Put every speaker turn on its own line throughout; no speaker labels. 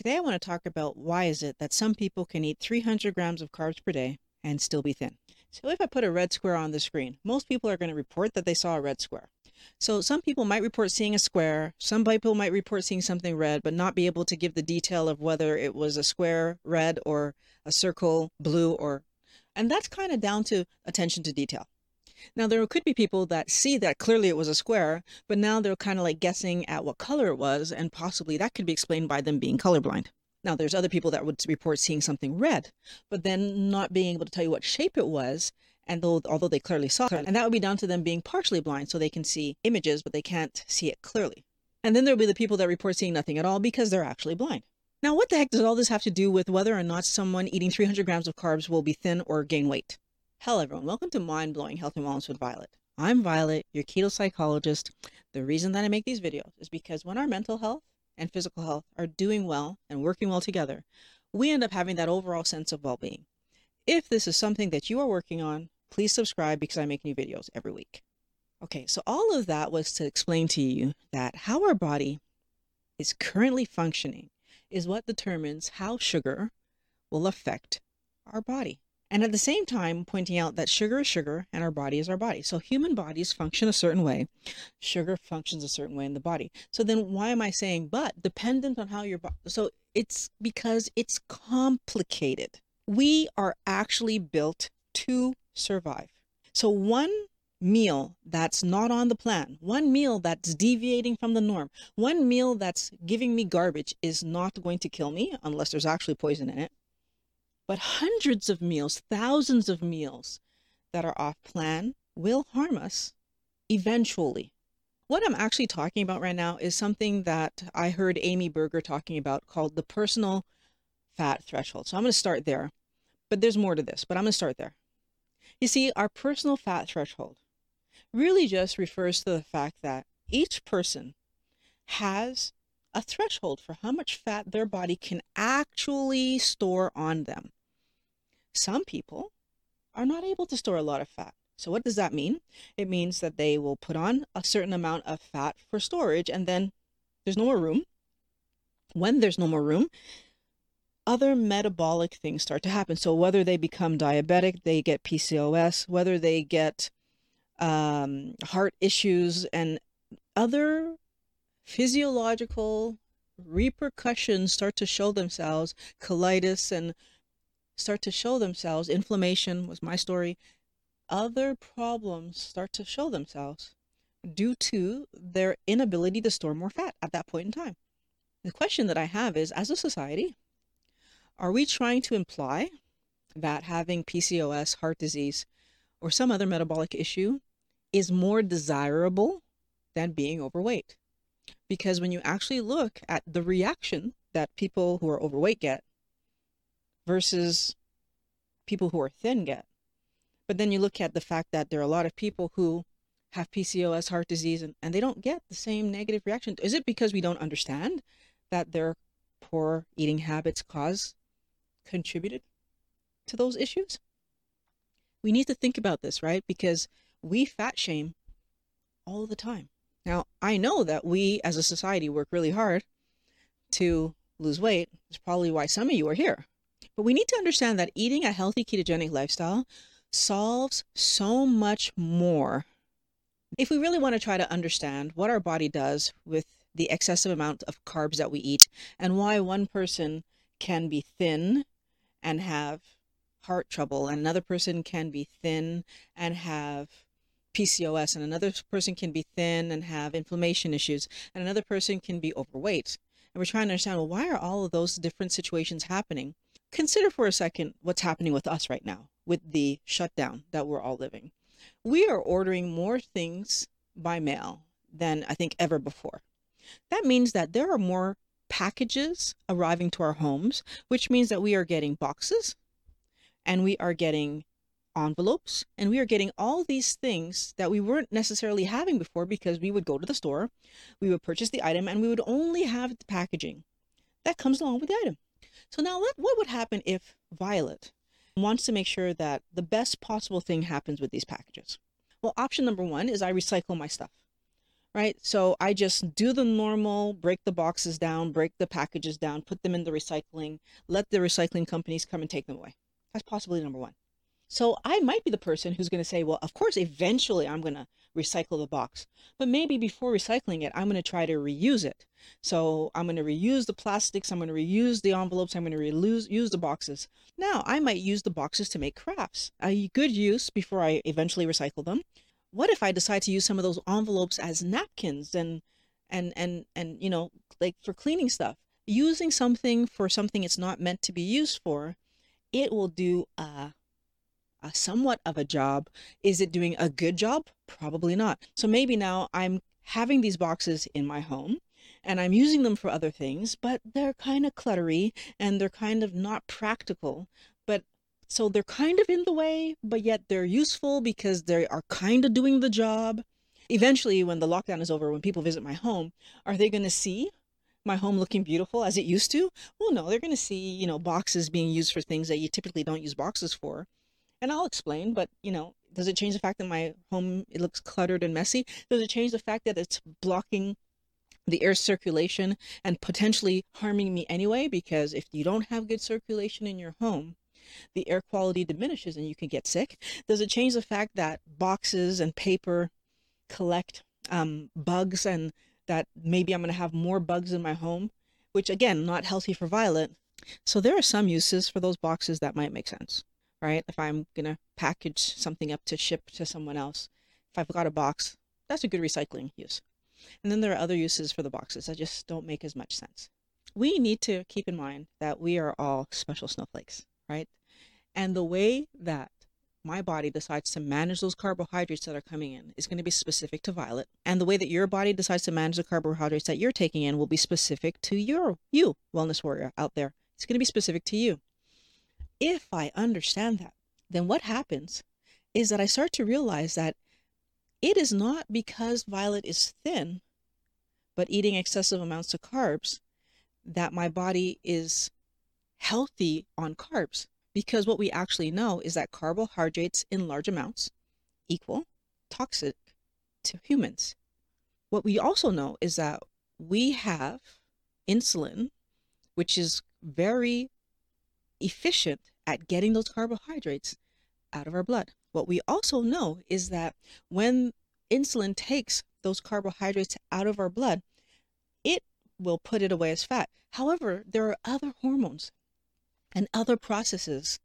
Today I want to talk about why is it that some people can eat 300 grams of carbs per day and still be thin. So if I put a red square on the screen, most people are going to report that they saw a red square. So some people might report seeing a square, some people might report seeing something red, but not be able to give the detail of whether it was a square red or a circle blue or and that's kind of down to attention to detail. Now, there could be people that see that clearly it was a square, but now they're kind of like guessing at what color it was, and possibly that could be explained by them being colorblind. Now, there's other people that would report seeing something red, but then not being able to tell you what shape it was, and though, although they clearly saw it, and that would be down to them being partially blind, so they can see images, but they can't see it clearly. And then there'll be the people that report seeing nothing at all because they're actually blind. Now, what the heck does all this have to do with whether or not someone eating 300 grams of carbs will be thin or gain weight? Hello, everyone. Welcome to Mind Blowing Health and Wellness with Violet. I'm Violet, your keto psychologist. The reason that I make these videos is because when our mental health and physical health are doing well and working well together, we end up having that overall sense of well being. If this is something that you are working on, please subscribe because I make new videos every week. Okay, so all of that was to explain to you that how our body is currently functioning is what determines how sugar will affect our body. And at the same time, pointing out that sugar is sugar and our body is our body. So human bodies function a certain way, sugar functions a certain way in the body. So then why am I saying but dependent on how your body? So it's because it's complicated. We are actually built to survive. So one meal that's not on the plan, one meal that's deviating from the norm, one meal that's giving me garbage is not going to kill me unless there's actually poison in it but hundreds of meals, thousands of meals that are off plan will harm us eventually. What I'm actually talking about right now is something that I heard Amy Berger talking about called the personal fat threshold. So I'm going to start there, but there's more to this, but I'm going to start there. You see, our personal fat threshold really just refers to the fact that each person has a threshold for how much fat their body can actually store on them. Some people are not able to store a lot of fat. So what does that mean? It means that they will put on a certain amount of fat for storage and then there's no more room. When there's no more room, other metabolic things start to happen. So whether they become diabetic, they get PCOS, whether they get um, heart issues and other physiological repercussions start to show themselves, colitis and start to show themselves. Inflammation was my story. Other problems start to show themselves due to their inability to store more fat at that point in time. The question that I have is as a society, are we trying to imply that having PCOS, heart disease, or some other metabolic issue is more desirable than being overweight? Because when you actually look at the reaction that people who are overweight get versus people who are thin get. But then you look at the fact that there are a lot of people who have PCOS, heart disease, and, and they don't get the same negative reaction. Is it because we don't understand that their poor eating habits cause contributed to those issues? We need to think about this, right? Because we fat shame all the time. Now, I know that we as a society work really hard to lose weight. It's probably why some of you are here. But we need to understand that eating a healthy ketogenic lifestyle solves so much more. If we really want to try to understand what our body does with the excessive amount of carbs that we eat and why one person can be thin and have heart trouble and another person can be thin and have PCOS and another person can be thin and have inflammation issues and another person can be overweight. And we're trying to understand well, why are all of those different situations happening? Consider for a second what's happening with us right now with the shutdown that we're all living. We are ordering more things by mail than I think ever before. That means that there are more packages arriving to our homes, which means that we are getting boxes and we are getting envelopes and we are getting all these things that we weren't necessarily having before because we would go to the store, we would purchase the item, and we would only have the packaging that comes along with the item. So now what, what would happen if Violet wants to make sure that the best possible thing happens with these packages? Well, option number one is I recycle my stuff. right? So I just do the normal, break the boxes down, break the packages down, put them in the recycling, let the recycling companies come and take them away. That's possibly number one. So I might be the person who's going to say, well, of course, eventually I'm going to recycle the box, but maybe before recycling it, I'm going to try to reuse it. So I'm going to reuse the plastics, I'm going to reuse the envelopes, I'm going to reuse use the boxes. Now I might use the boxes to make crafts. A good use before I eventually recycle them what if I decide to use some of those envelopes as napkins and and and and you know like for cleaning stuff using something for something it's not meant to be used for it will do a, a somewhat of a job is it doing a good job probably not so maybe now i'm having these boxes in my home and i'm using them for other things but they're kind of cluttery and they're kind of not practical but so they're kind of in the way, but yet they're useful because they are kind of doing the job. Eventually, when the lockdown is over, when people visit my home, are they going to see my home looking beautiful as it used to? Well, no, they're going to see, you know, boxes being used for things that you typically don't use boxes for. And I'll explain, but, you know, does it change the fact that my home it looks cluttered and messy? Does it change the fact that it's blocking the air circulation and potentially harming me anyway? Because if you don't have good circulation in your home, the air quality diminishes and you can get sick? Does it change the fact that boxes and paper collect um, bugs and that maybe I'm going to have more bugs in my home, which again, not healthy for Violet. So there are some uses for those boxes that might make sense, right? If I'm going to package something up to ship to someone else, if I've got a box, that's a good recycling use. And then there are other uses for the boxes that just don't make as much sense. We need to keep in mind that we are all special snowflakes, right? And the way that my body decides to manage those carbohydrates that are coming in is going to be specific to Violet. And the way that your body decides to manage the carbohydrates that you're taking in will be specific to your you, wellness warrior out there. It's going to be specific to you. If I understand that, then what happens is that I start to realize that it is not because Violet is thin, but eating excessive amounts of carbs, that my body is healthy on carbs because what we actually know is that carbohydrates in large amounts equal toxic to humans. What we also know is that we have insulin, which is very efficient at getting those carbohydrates out of our blood. What we also know is that when insulin takes those carbohydrates out of our blood, it will put it away as fat. However, there are other hormones and other processes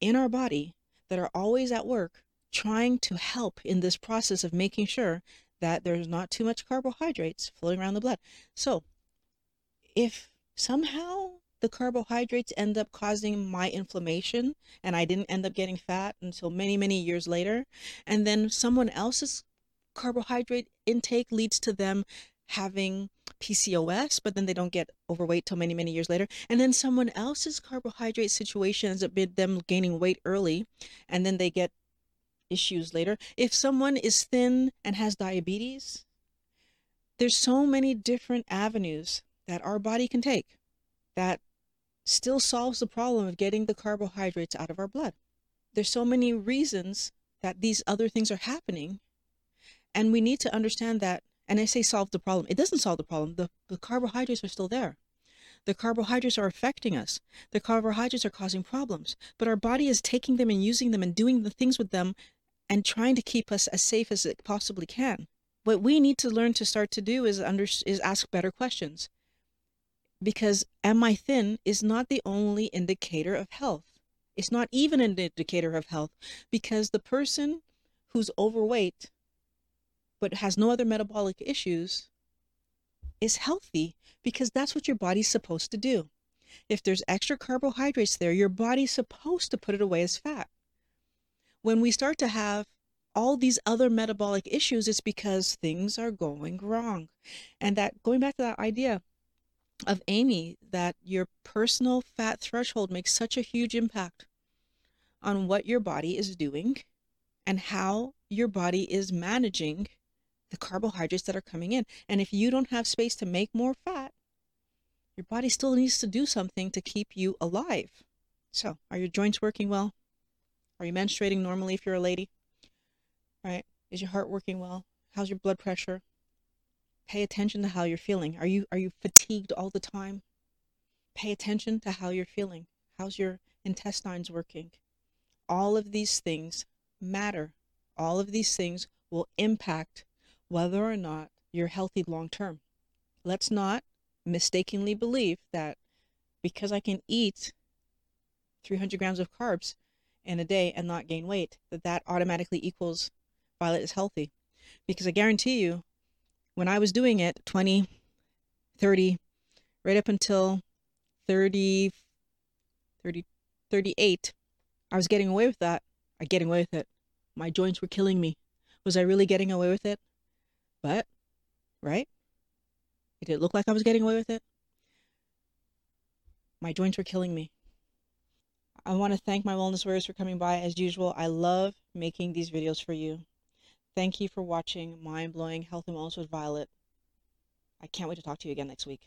in our body that are always at work trying to help in this process of making sure that there's not too much carbohydrates floating around the blood. So, if somehow the carbohydrates end up causing my inflammation and I didn't end up getting fat until many, many years later, and then someone else's carbohydrate intake leads to them having PCOS, but then they don't get overweight till many, many years later. And then someone else's carbohydrate situation ends up them gaining weight early, and then they get issues later. If someone is thin and has diabetes, there's so many different avenues that our body can take that still solves the problem of getting the carbohydrates out of our blood. There's so many reasons that these other things are happening. And we need to understand that and I say solve the problem. It doesn't solve the problem. The, the carbohydrates are still there. The carbohydrates are affecting us. The carbohydrates are causing problems. But our body is taking them and using them and doing the things with them and trying to keep us as safe as it possibly can. What we need to learn to start to do is under is ask better questions. Because am I thin is not the only indicator of health. It's not even an indicator of health because the person who's overweight but has no other metabolic issues is healthy because that's what your body's supposed to do. If there's extra carbohydrates there, your body's supposed to put it away as fat. When we start to have all these other metabolic issues, it's because things are going wrong. And that going back to that idea of Amy, that your personal fat threshold makes such a huge impact on what your body is doing and how your body is managing the carbohydrates that are coming in. And if you don't have space to make more fat, your body still needs to do something to keep you alive. So, are your joints working well? Are you menstruating normally if you're a lady? Right? Is your heart working well? How's your blood pressure? Pay attention to how you're feeling. Are you are you fatigued all the time? Pay attention to how you're feeling. How's your intestines working? All of these things matter. All of these things will impact whether or not you're healthy long term. Let's not mistakenly believe that because I can eat 300 grams of carbs in a day and not gain weight, that that automatically equals Violet is healthy. Because I guarantee you, when I was doing it 20, 30, right up until 30, 30, 38, I was getting away with that. I getting away with it. My joints were killing me. Was I really getting away with it? But, right? Did it look like I was getting away with it? My joints were killing me. I want to thank my wellness warriors for coming by as usual. I love making these videos for you. Thank you for watching Mind Blowing Health and Wellness with Violet. I can't wait to talk to you again next week.